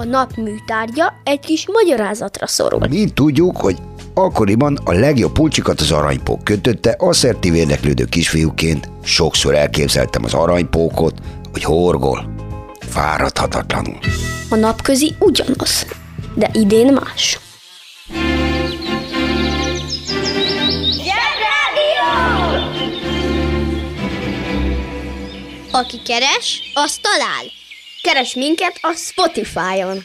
A nap műtárgya egy kis magyarázatra szorul. Mi tudjuk, hogy akkoriban a legjobb pulcsikat az aranypók kötötte, asszertív érdeklődő kisfiúként sokszor elképzeltem az aranypókot, hogy horgol, fáradhatatlanul. A napközi ugyanaz, de idén más. Aki keres, az talál. Keres minket a Spotify-on.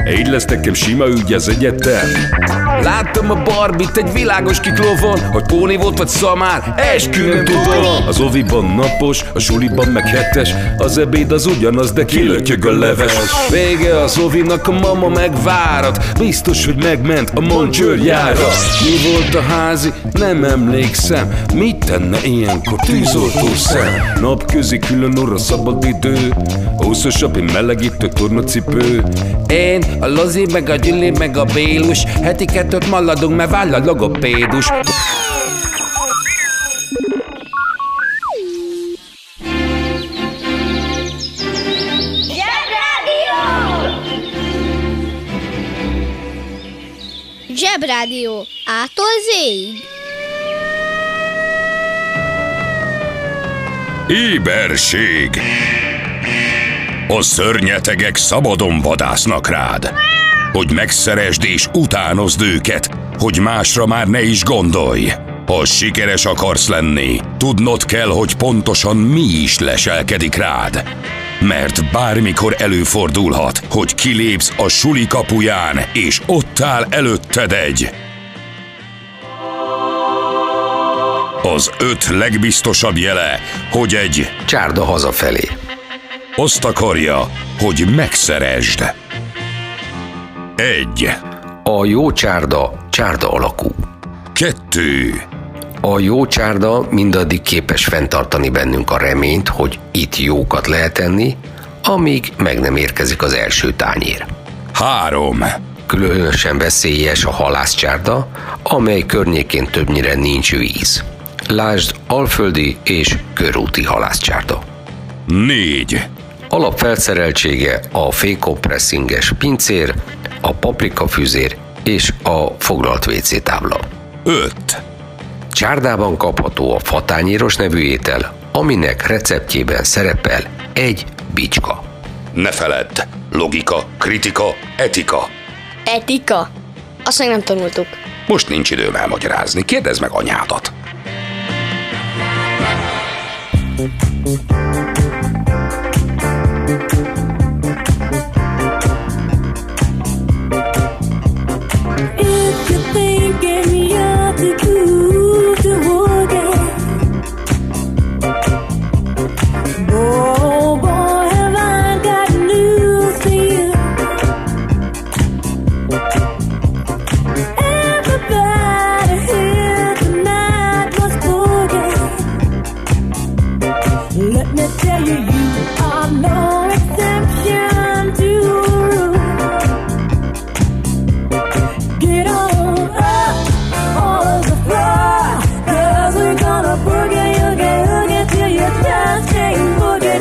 így lesz nekem sima ügy az egyetem. Láttam a Barbit egy világos kiklovon Hogy Póni volt vagy szamár, esküvőn tudom Az oviban napos, a suliban meg hetes Az ebéd az ugyanaz, de kilötyög a leves. Vége az ovinak, a mama megvárat Biztos, hogy megment a moncsőrjára Mi volt a házi? Nem emlékszem. Mit tenne ilyenkor tűzoltó szem? Napközi külön orra szabad idő Húszosabb, melegítő tornacipő. Én, a Lozi, meg a Gyüli, meg a Bélus Heti kettőt maladunk, mert váll a logopédus Zsebrádió. Ától zéig. Éberség A szörnyetegek szabadon vadásznak rád. Hogy megszeresd és utánozd őket Hogy másra már ne is gondolj. Ha sikeres akarsz lenni Tudnod kell, hogy pontosan mi is leselkedik rád. Mert bármikor előfordulhat, hogy kilépsz a suli kapuján, és ott áll előtted egy. Az öt legbiztosabb jele, hogy egy Csárda hazafelé. Azt akarja, hogy megszeresd. Egy, A jó csárda csárda alakú. kettő, A jó csárda mindaddig képes fenntartani bennünk a reményt, hogy itt jókat lehet enni, amíg meg nem érkezik az első tányér. három, Különösen veszélyes a halászcsárda, amely környékén többnyire nincs víz. Lásd alföldi és körúti halászcsárda. négy, Alapfelszereltsége a fékompressinges pincér, a paprikafűzér és a foglalt WC tábla. öt, Csárdában kapható a fatányéros nevű étel, aminek receptjében szerepel egy bicska. ne feledd, logika, kritika, etika. Etika. Azt még nem tanultuk. Most nincs időm elmagyarázni, kérdezd meg anyádat. If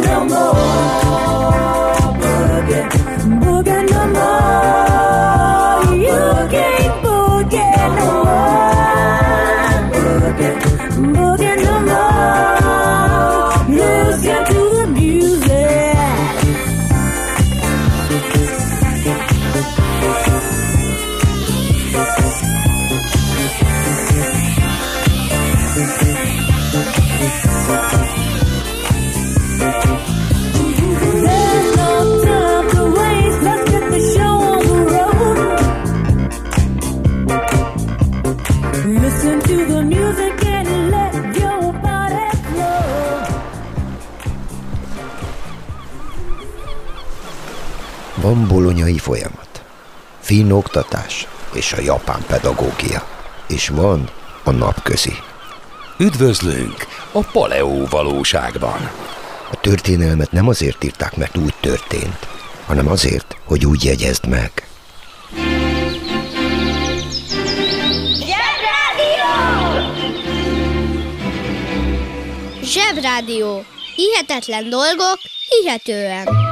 no more. Folyamat, finn oktatás és a japán pedagógia, és van a napközi. Üdvözlünk a Paleó valóságban. A történelmet nem azért írták, mert úgy történt, hanem azért, hogy úgy jegyezd meg. Zsebrádió. Hihetetlen dolgok, hihetően.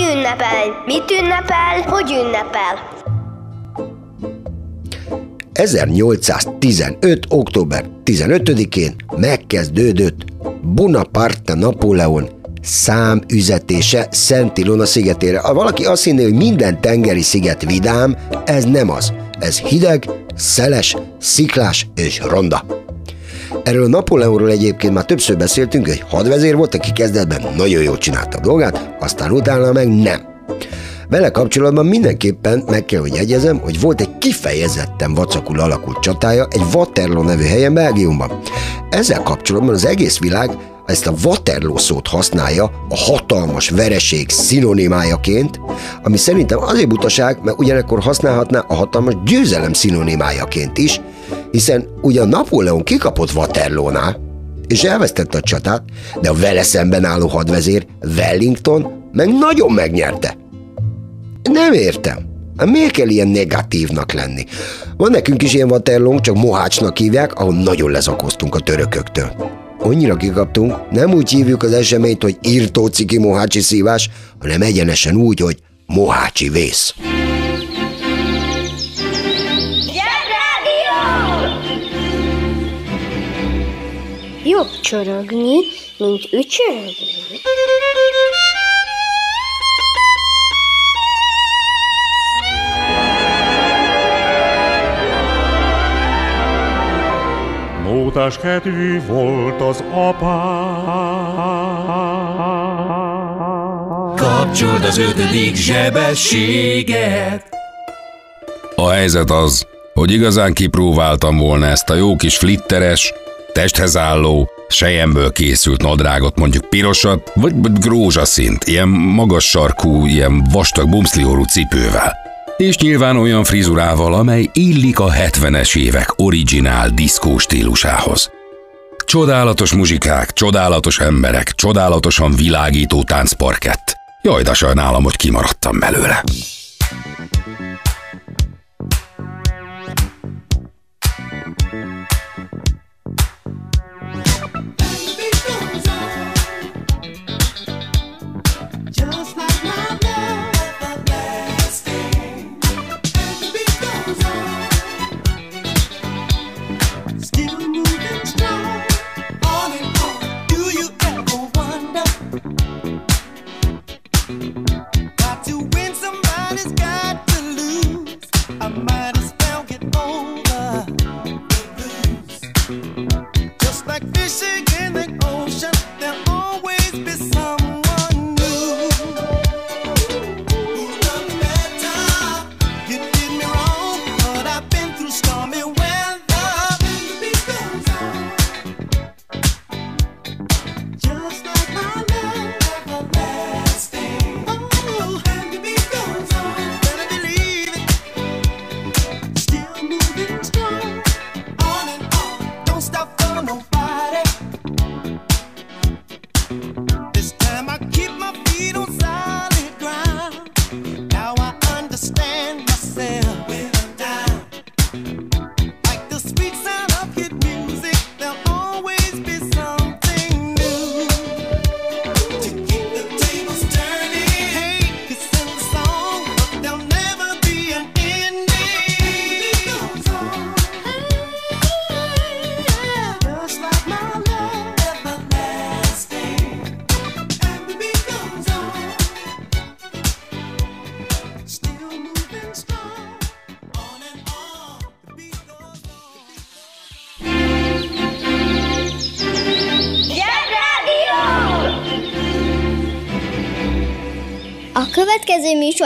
Ki ünnepel? Mit ünnepel? Hogy ünnepel? 1815. október 15-én megkezdődött Bonaparte Napóleon számüzetése Szent Ilona szigetére. Ha valaki azt hinné, hogy minden tengeri sziget vidám, ez nem az. Ez hideg, szeles, sziklás és ronda. Erről Napóleonról egyébként már többször beszéltünk, hogy hadvezér volt, aki kezdetben nagyon jól csinálta a dolgát, aztán utána meg nem. Vele kapcsolatban mindenképpen meg kell, hogy jegyezem, hogy volt egy kifejezetten vacakul alakult csatája egy Waterloo nevű helyen Belgiumban. Ezzel kapcsolatban az egész világ ezt a Waterloo szót használja a hatalmas vereség szinonimájaként, ami szerintem azért butaság, mert ugyanekkor használhatná a hatalmas győzelem szinonimájaként is, hiszen ugyan Napóleon kikapott Waterloo-nál, és elvesztette a csatát, de a vele szemben álló hadvezér Wellington meg nagyon megnyerte. Nem értem. Hát Miért kell ilyen negatívnak lenni? Van nekünk is ilyen Waterloo, csak Mohácsnak hívják, ahol nagyon lezakoztunk a törököktől. Annyira kikaptunk, nem úgy hívjuk az eseményt, hogy írtó ciki mohácsi szívás, hanem egyenesen úgy, hogy mohácsi vész. Jobb csorogni, mint ücsörögni. Mótás kedvű volt az apám. Kapcsold az ötödik zsebességet. A helyzet az, hogy igazán kipróbáltam volna ezt a jó kis flitteres, testhez álló, sejemből készült nadrágot, mondjuk pirosat, vagy, vagy grózsaszint, ilyen magas sarkú, ilyen vastag bumszliorú cipővel. És nyilván olyan frizurával, amely illik a 70-es évek originál diszkó stílusához. Csodálatos muzsikák, csodálatos emberek, csodálatosan világító táncparkett. Jaj, de sajnálom, hogy kimaradtam belőle.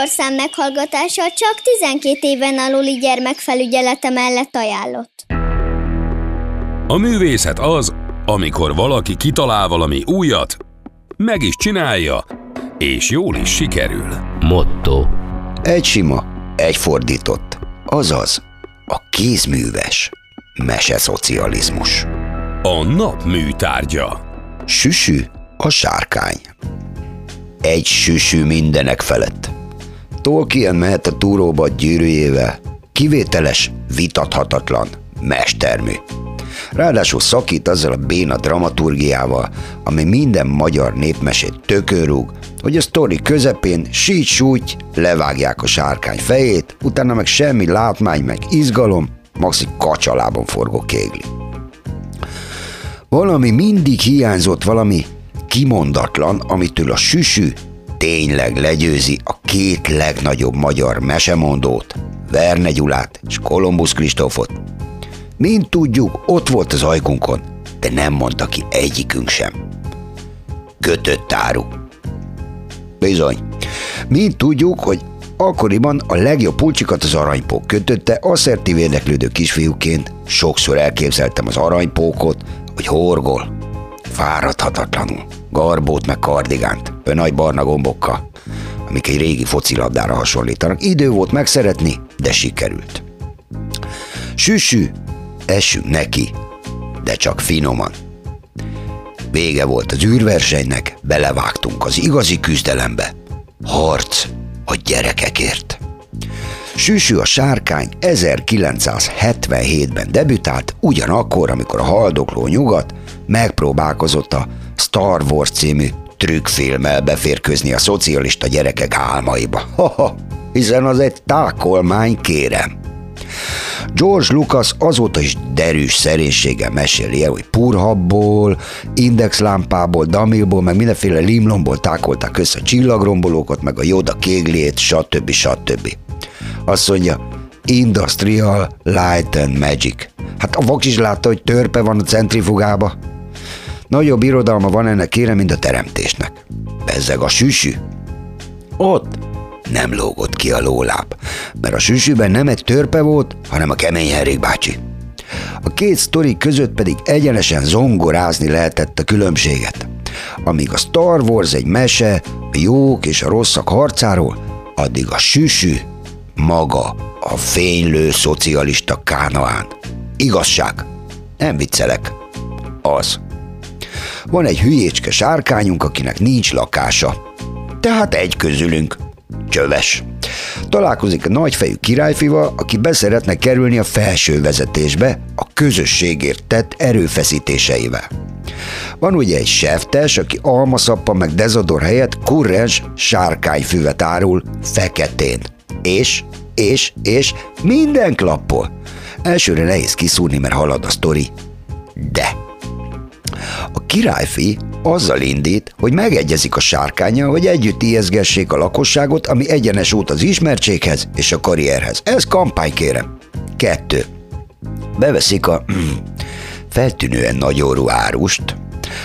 Műsorszám meghallgatása csak 12 éven aluli gyermekfelügyelete mellett ajánlott. A művészet az, amikor valaki kitalál valami újat, meg is csinálja, És jól is sikerül. Motto. Egy sima, egy fordított. Azaz, a kézműves meseszocializmus. A nap műtárgya. Süsű a sárkány. Egy süsű mindenek felett. Tolkien mehet a túróba gyűrűjével. Kivételes, vitathatatlan, mestermű. Ráadásul szakít azzal a béna dramaturgiával, ami minden magyar népmesét tökörúg, hogy a sztori közepén sígy súgy levágják a sárkány fejét, utána meg semmi látmány, meg izgalom, maxi kacsalában forgó kégli. Valami mindig hiányzott, valami kimondatlan, amitől a süsű tényleg legyőzi a két legnagyobb magyar mesemondót, Verne Gyulát és Kolumbusz Kristófot. Mint tudjuk, ott volt az ajkunkon, de nem mondta ki egyikünk sem. Kötött áru. Bizony. Mint tudjuk, hogy akkoriban a legjobb pulcsikat az aranypók kötötte, asszertív érdeklődő kisfiúként sokszor elképzeltem az aranypókot, hogy horgol. Fáradhatatlanul. Garbót meg kardigánt, ő nagy barna gombokkal, amik egy régi focilabdára hasonlítanak. Idő volt megszeretni, de sikerült. Süsű, essünk neki, de csak finoman. Vége volt az űrversenynek, belevágtunk az igazi küzdelembe. Harc a gyerekekért. Süsű a sárkány 1977-ben debütált, ugyanakkor, amikor a haldokló nyugat megpróbálkozott a Star Wars című trükkfilmmel beférkőzni a szocialista gyerekek álmaiba. Ha-ha, hiszen az egy tákolmány, kérem. George Lucas azóta is derűs szerénységgel meséli el, hogy purhabból, indexlámpából, damilból, meg mindenféle limlomból tákolták össze a csillagrombolókat, meg a Yoda kéglét, stb. stb. Azt mondja, Industrial Light and Magic. Hát a vak is látta, hogy törpe van a centrifugába. Nagyobb irodalma van ennek kérem, mint a teremtésnek. Bezzeg a süsű. Ott nem lógott ki a lóláb, mert a süsűben nem egy törpe volt, hanem a kemény Henrik bácsi. A két sztori között pedig egyenesen zongorázni lehetett a különbséget. Amíg a Star Wars egy mese, a jók és a rosszak harcáról, addig a süsű maga a fénylő szocialista kánaán. Igazság. Nem viccelek. Az. Van egy hülyécske sárkányunk, akinek nincs lakása. Tehát egy közülünk. Csöves. Találkozik a nagyfejű királyfival, aki beszeretne kerülni a felső vezetésbe a közösségért tett erőfeszítéseivel. Van ugye egy seftes, aki almaszappa meg dezodor helyett kurrens sárkányfüvet árul feketén. És, és, és minden klappol. Elsőre nehéz kiszúrni, mert halad a sztori. De a királyfi azzal indít, hogy megegyezik a sárkánya, hogy együtt ijeszgessék a lakosságot, ami egyenes út az ismertséghez és a karrierhez. Ez kampány, kérem. Kettő. Beveszik a feltűnően nagyorú árust,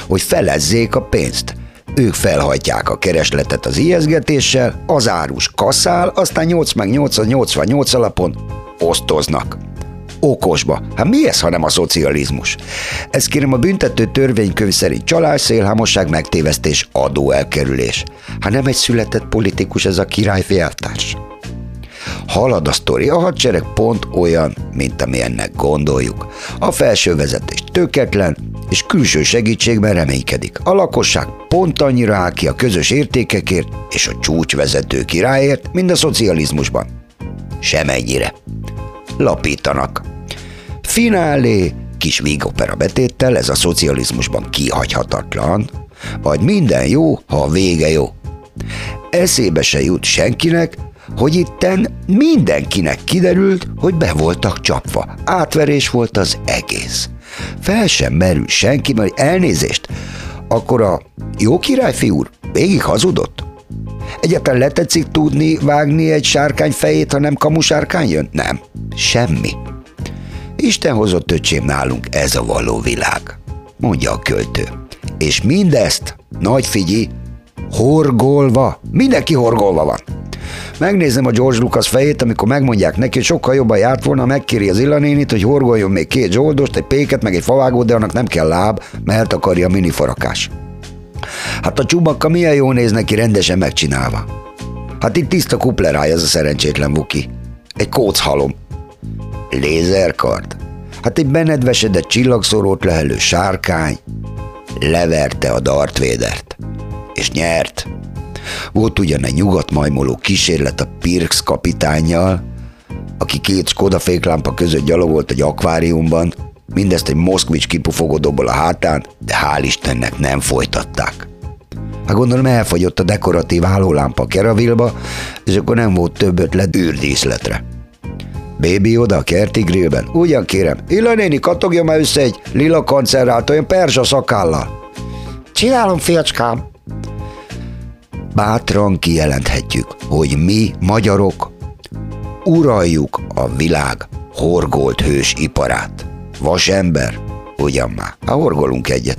hogy felezzék a pénzt. Ők felhajtják a keresletet az ijeszgetéssel, az árus kaszál, aztán 8 meg 8 88 alapon osztoznak okosba. Hát mi ez, hanem a szocializmus? Ez kérem a büntető törvénykönyv szerint csalás, szélhámosság, megtévesztés, adóelkerülés. Hát nem egy született politikus ez a királyfi eltárs. Halad a sztori, a hadsereg pont olyan, mint ami ennek gondoljuk. A felső vezetés töketlen, és külső segítségben reménykedik. A lakosság pont annyira áll ki a közös értékekért és a csúcsvezető királyért, mint a szocializmusban. Semennyire. Lapítanak. Finálé, kis vígopera betéttel, ez a szocializmusban kihagyhatatlan, vagy minden jó, ha a vége jó. Eszébe se jut senkinek, hogy itten mindenkinek kiderült, hogy be voltak csapva. Átverés volt az egész. Fel sem merül senki, mert elnézést, akkor a jó királyfi úr végig hazudott? Egyáltalán letetszik tudni vágni egy sárkány fejét, ha nem kamusárkány jön? Nem. Semmi. Isten hozott öcsém nálunk, ez a való világ, mondja a költő. És mindezt, nagy figyi, horgolva, mindenki horgolva van. Megnézem a George Lucas fejét, amikor megmondják neki, hogy sokkal jobban járt volna, megkéri az illanénit, hogy horgoljon még két zsoldost, egy péket, meg egy favágót, de annak nem kell láb, mert akarja a minifarakás. Hát a csubakka milyen jó néz neki rendesen megcsinálva. Hát itt tiszta kupleráj az a szerencsétlen Vuki. Egy kóchalom. Lézerkard. Hát egy benedvesedett csillagszórót lehelő sárkány. Leverte a Darth Vader-t. És nyert. Volt ugyan egy nyugat majmoló kísérlet a Pirks kapitányjal, aki két Skoda féklámpa között gyalogolt egy akváriumban, mindezt egy Moszkvics kipufogó dobol a hátán, de hál' Istennek nem folytatták. Hát gondolom elfogyott a dekoratív hálólámpa keravilba, és akkor nem volt több ötlet űrdíszletre. Bébi oda a kerti grillben. Ugyan kérem, Illa néni, katogja már össze egy lila kancerrált olyan perzsa szakállal. Csinálom, fiacskám. Bátran kijelenthetjük, hogy mi, magyarok, uraljuk a világ horgolt hős iparát. Vasember, ugyan már, ha horgolunk egyet.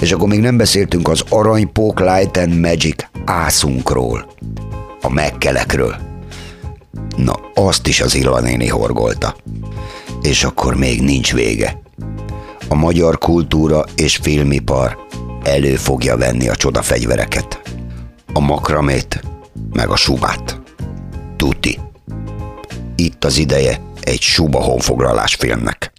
És akkor még nem beszéltünk az aranypók Light and Magic ászunkról, a megkelekről. Na, azt is az Ilva néni horgolta. És akkor még nincs vége. A magyar kultúra és filmipar elő fogja venni a csodafegyvereket. A makramét, meg a subát. Tuti. Itt az ideje egy suba honfoglalás filmnek.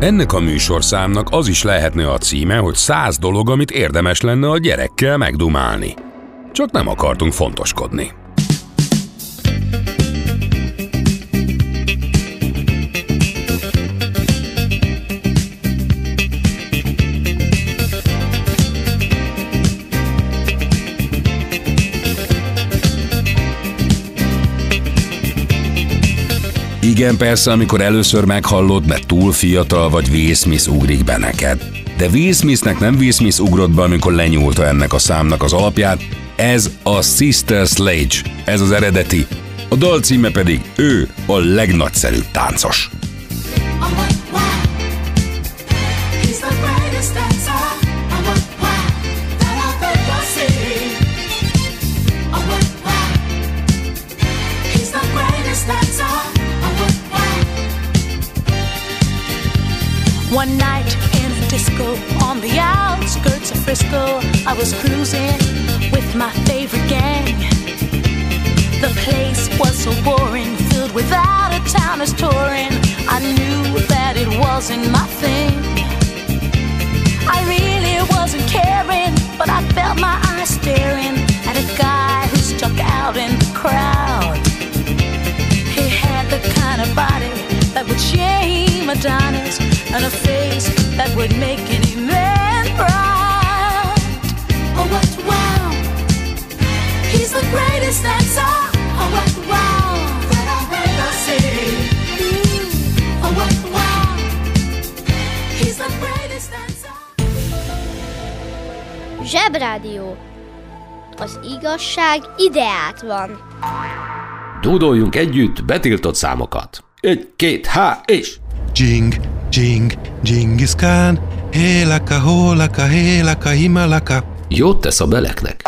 Ennek a műsorszámnak az is lehetne a címe, hogy száz dolog, amit érdemes lenne a gyerekkel megdumálni. Csak nem akartunk fontoskodni. Igen, persze, amikor először meghallod, mert túl fiatal vagy Will ugrik be neked. De Will nem Will Smith ugrott be, amikor lenyúlta ennek a számnak az alapját. Ez a Sister Sledge, ez az eredeti. A dal címe pedig ő a legnagyszerűbb táncos. One night in a disco on the outskirts of Frisco, I was cruising with my favorite gang. The place was so boring, filled without a town towners touring. I knew that it wasn't my thing. I really wasn't caring, but I felt my eyes staring at a guy who stuck out in the crowd. He had the kind of body that would shame Adonis and a face that would make any man proud. Oh, what wow! He's the greatest dancer. Oh, what wow! Mm. Oh, what! He's the greatest dancer. Zsebrádió. Az igazság ideát van. Tudoljunk együtt betiltott számokat. Egy, két, há, és... Jing, jing, Genghis Khan, hélaka, hólaka, hélaka, himalaka. Jót tesz a beleknek.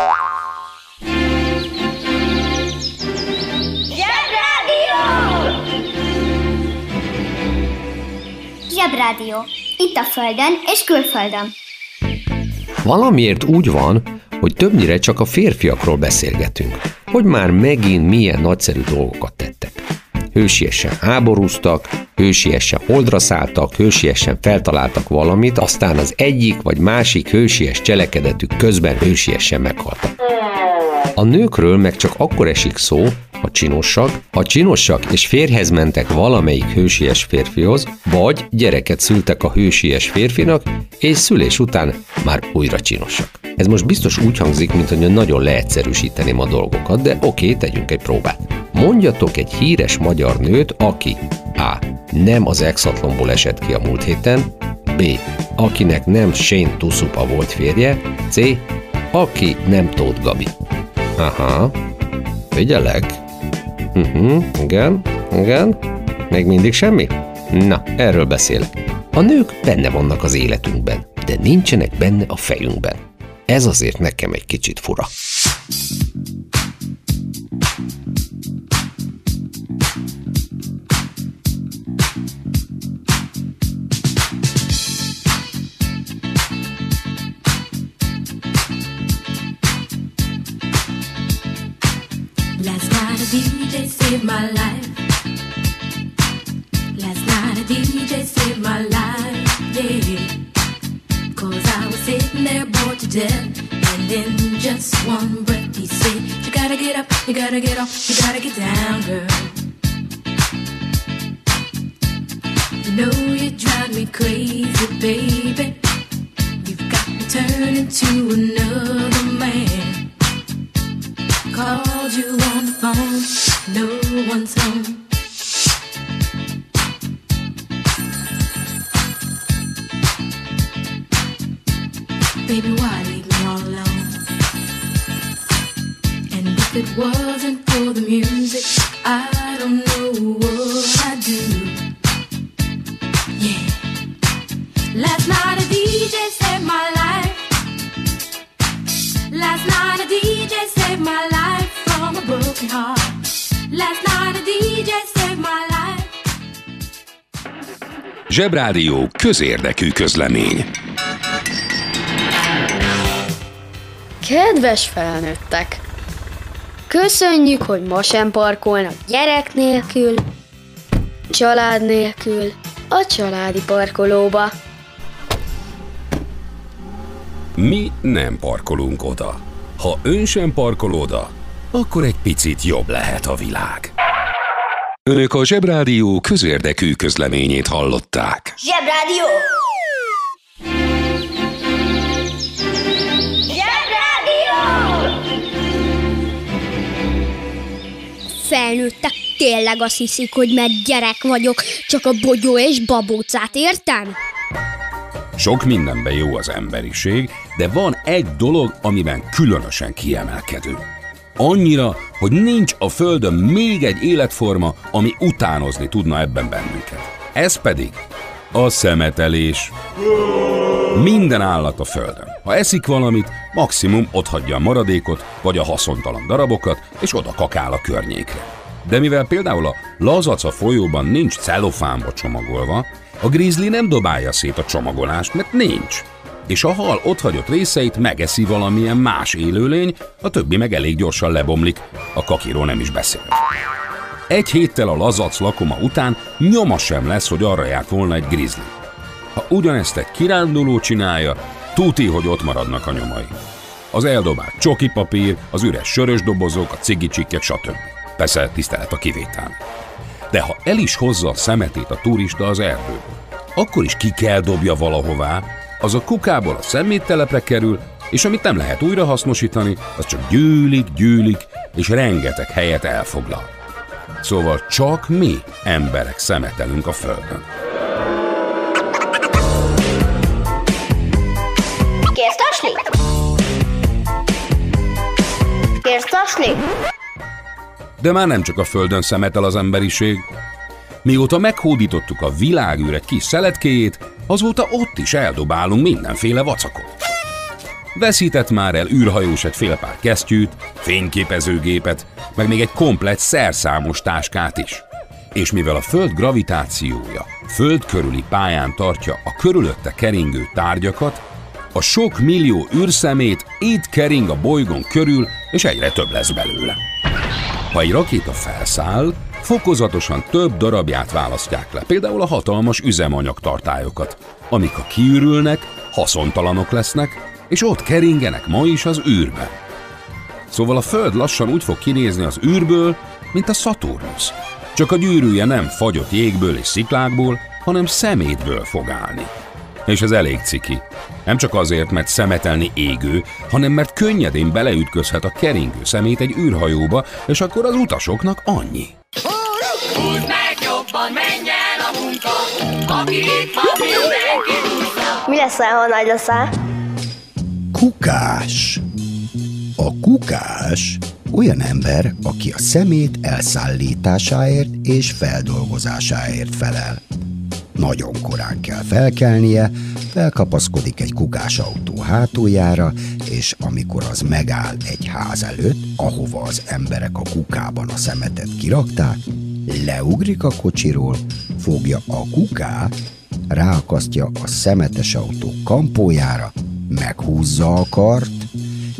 Zsebrádió. Itt a Földön és külföldön. Valamiért úgy van, hogy többnyire csak a férfiakról beszélgetünk, hogy már megint milyen nagyszerű dolgokat tettek. Hősiesen háborúztak, hősiesen holdra szálltak, hősiesen feltaláltak valamit, aztán az egyik vagy másik hősies cselekedetük közben hősiesen meghaltak. A nőkről meg csak akkor esik szó, ha csinosak, ha csinosak és férhez mentek valamelyik hősies férfihoz, vagy gyereket szültek a hősies férfinak, és szülés után már újra csinosak. Ez most biztos úgy hangzik, mint hogy nagyon leegyszerűsíteném a dolgokat, de oké, tegyünk egy próbát. Mondjatok egy híres magyar nőt, aki A. Nem az exatlonból esett ki a múlt héten, B. Akinek nem Shane Tuszupa volt férje, C. Aki nem Tóth Gabi. Aha, figyelek. Uh-huh, igen, igen. Még mindig semmi? Na, erről beszélek. A nők benne vannak az életünkben, de nincsenek benne a fejünkben. Ez azért nekem egy kicsit fura. Death. And in just one breath he said, You gotta get up, you gotta get off, you gotta get down, girl. You know you drive me crazy, baby. You've got me turning to another man. Called you on the phone, no one's home. Baby, why leave me all alone? And if it wasn't for the music, I don't know what I'd do. Yeah. Last night a DJ saved my life. Last night a DJ saved my life from a broken heart. Last night a DJ saved my life. Zsebrádió közérdekű közlemény. Kedves felnőttek! Köszönjük, hogy ma sem parkolnak gyerek nélkül, család nélkül, a családi parkolóba. Mi nem parkolunk oda. Ha ön sem parkol oda, akkor egy picit jobb lehet a világ. Önök a Zsebrádió közérdekű közleményét hallották. Zsebrádió! Zsebrádió! Felnőttek tényleg azt hiszik, hogy mert gyerek vagyok, csak a bogyó és babócát értem? Sok mindenben jó az emberiség, de van egy dolog, amiben különösen kiemelkedő. Annyira, hogy nincs a Földön még egy életforma, ami utánozni tudna ebben bennünket. Ez pedig a szemetelés. Minden állat a Földön. Ha eszik valamit, maximum otthagyja a maradékot, vagy a haszontalan darabokat, és oda kakál a környékre. De mivel például a lazac a folyóban nincs celofánba csomagolva, a grizzly nem dobálja szét a csomagolást, mert nincs. És a hal otthagyott részeit megeszi valamilyen más élőlény, a többi meg elég gyorsan lebomlik, a kakiról nem is beszél. Egy héttel a lazac lakoma után nyoma sem lesz, hogy arra járt volna egy grizzly. Ha ugyanezt egy kiránduló csinálja, tuti, hogy ott maradnak a nyomai. Az eldobált csoki papír, az üres sörös dobozok, a cigicsikkek, stb. Persze tisztelet a kivétel. De ha el is hozza a szemetét a turista az erdőből, akkor is ki kell dobja valahová, az a kukából a szeméttelepre kerül, és amit nem lehet újra hasznosítani, az csak gyűlik, gyűlik, és rengeteg helyet elfoglal. Szóval csak mi, emberek szemetelünk a Földön. Tasni? De már nem csak a Földön szemetel az emberiség. Mióta meghódítottuk a világűr egy kis szeletkéjét, azóta ott is eldobálunk mindenféle vacakot. Veszített már el űrhajós egy fél pár kesztyűt, fényképezőgépet, meg még egy komplett szerszámos táskát is. És mivel a Föld gravitációja Föld körüli pályán tartja a körülötte keringő tárgyakat, a sok millió űrszemét itt kering a bolygón körül, és egyre több lesz belőle. Ha egy rakéta felszáll, fokozatosan több darabját választják le, például a hatalmas üzemanyagtartályokat, amik ha kiürülnek, haszontalanok lesznek, és ott keringenek ma is az űrbe. Szóval a Föld lassan úgy fog kinézni az űrből, mint a Saturnus. Csak a gyűrűje nem fagyott jégből és sziklákból, hanem szemétből fog állni. És ez elég ciki. Nem csak azért, mert szemetelni égő, hanem mert könnyedén beleütközhet a keringő szemét egy űrhajóba, és akkor az utasoknak annyi. Húzd meg jobban, menj el a munka, aki itt van, mindenki húzza. Mi lesz, ha nagy leszel? Kukás. A kukás olyan ember, aki a szemét elszállításáért és feldolgozásáért felel. Nagyon korán kell felkelnie, felkapaszkodik egy kukásautó hátuljára, és amikor az megáll egy ház előtt, ahova az emberek a kukában a szemetet kirakták, leugrik a kocsiról, fogja a kukát, ráakasztja a szemetes autó kampójára, meghúzza a kart,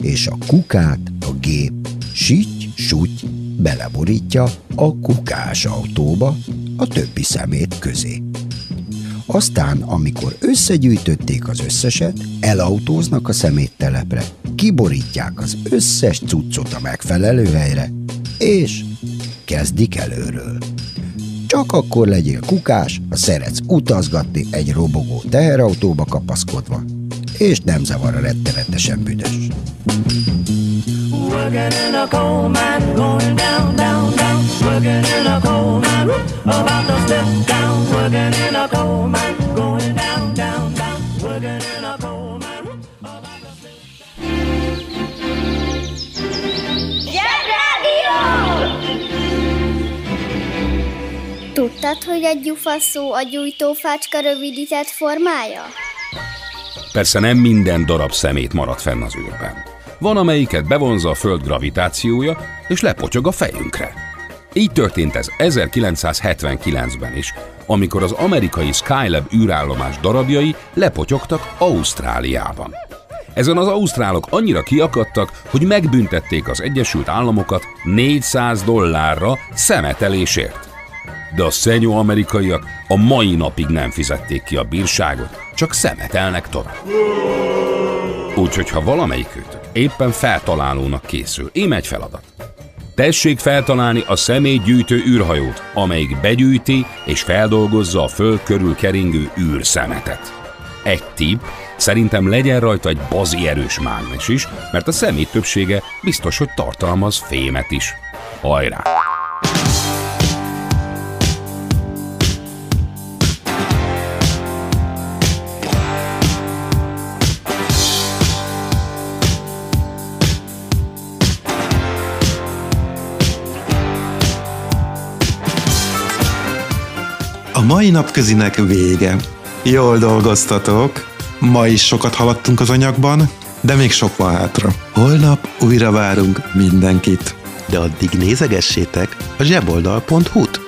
és a kukát a gép süty-süty beleborítja a kukás autóba a többi szemét közé. Aztán, amikor összegyűjtötték az összeset, elautóznak a szeméttelepre, kiborítják az összes cuccot a megfelelő helyre, és kezdik előről. Csak akkor legyél kukás, ha szeretsz utazgatni egy robogó teherautóba kapaszkodva, és nem zavar a rettenetesen büdös. Working in a coal mine, going down, down, down. Working in a coal mine, about to step down. Working in a coal mine, going down, down, down. Working in a coal mine. Tudtad, hogy egy gyufa szó a gyújtófácska rövidített formája? Persze nem minden darab szemét marad fenn az űrben. Van, amelyiket bevonza a Föld gravitációja, és lepotyog a fejünkre. Így történt ez 1979-ben is, amikor az amerikai Skylab űrállomás darabjai lepotyogtak Ausztráliában. Ezen az ausztrálok annyira kiakadtak, hogy megbüntették az Egyesült Államokat 400 dollárra szemetelésért. De a szenyó amerikaiak a mai napig nem fizették ki a bírságot, csak szemetelnek tovább. Úgyhogy ha valamelyikőtök éppen feltalálónak készül, ím egy feladat. Tessék feltalálni a személygyűjtő űrhajót, amelyik begyűjti és feldolgozza a föld körül keringő űrszemetet. Egy tipp, szerintem legyen rajta egy bazi erős mágnes is, mert a szemét többsége biztos, hogy tartalmaz fémet is. Hajrá! A mai napközinek vége. Jól dolgoztatok. Ma is sokat haladtunk az anyagban, de még sok van hátra. Holnap újra várunk mindenkit. De addig nézegessétek a zseboldal.hu-t.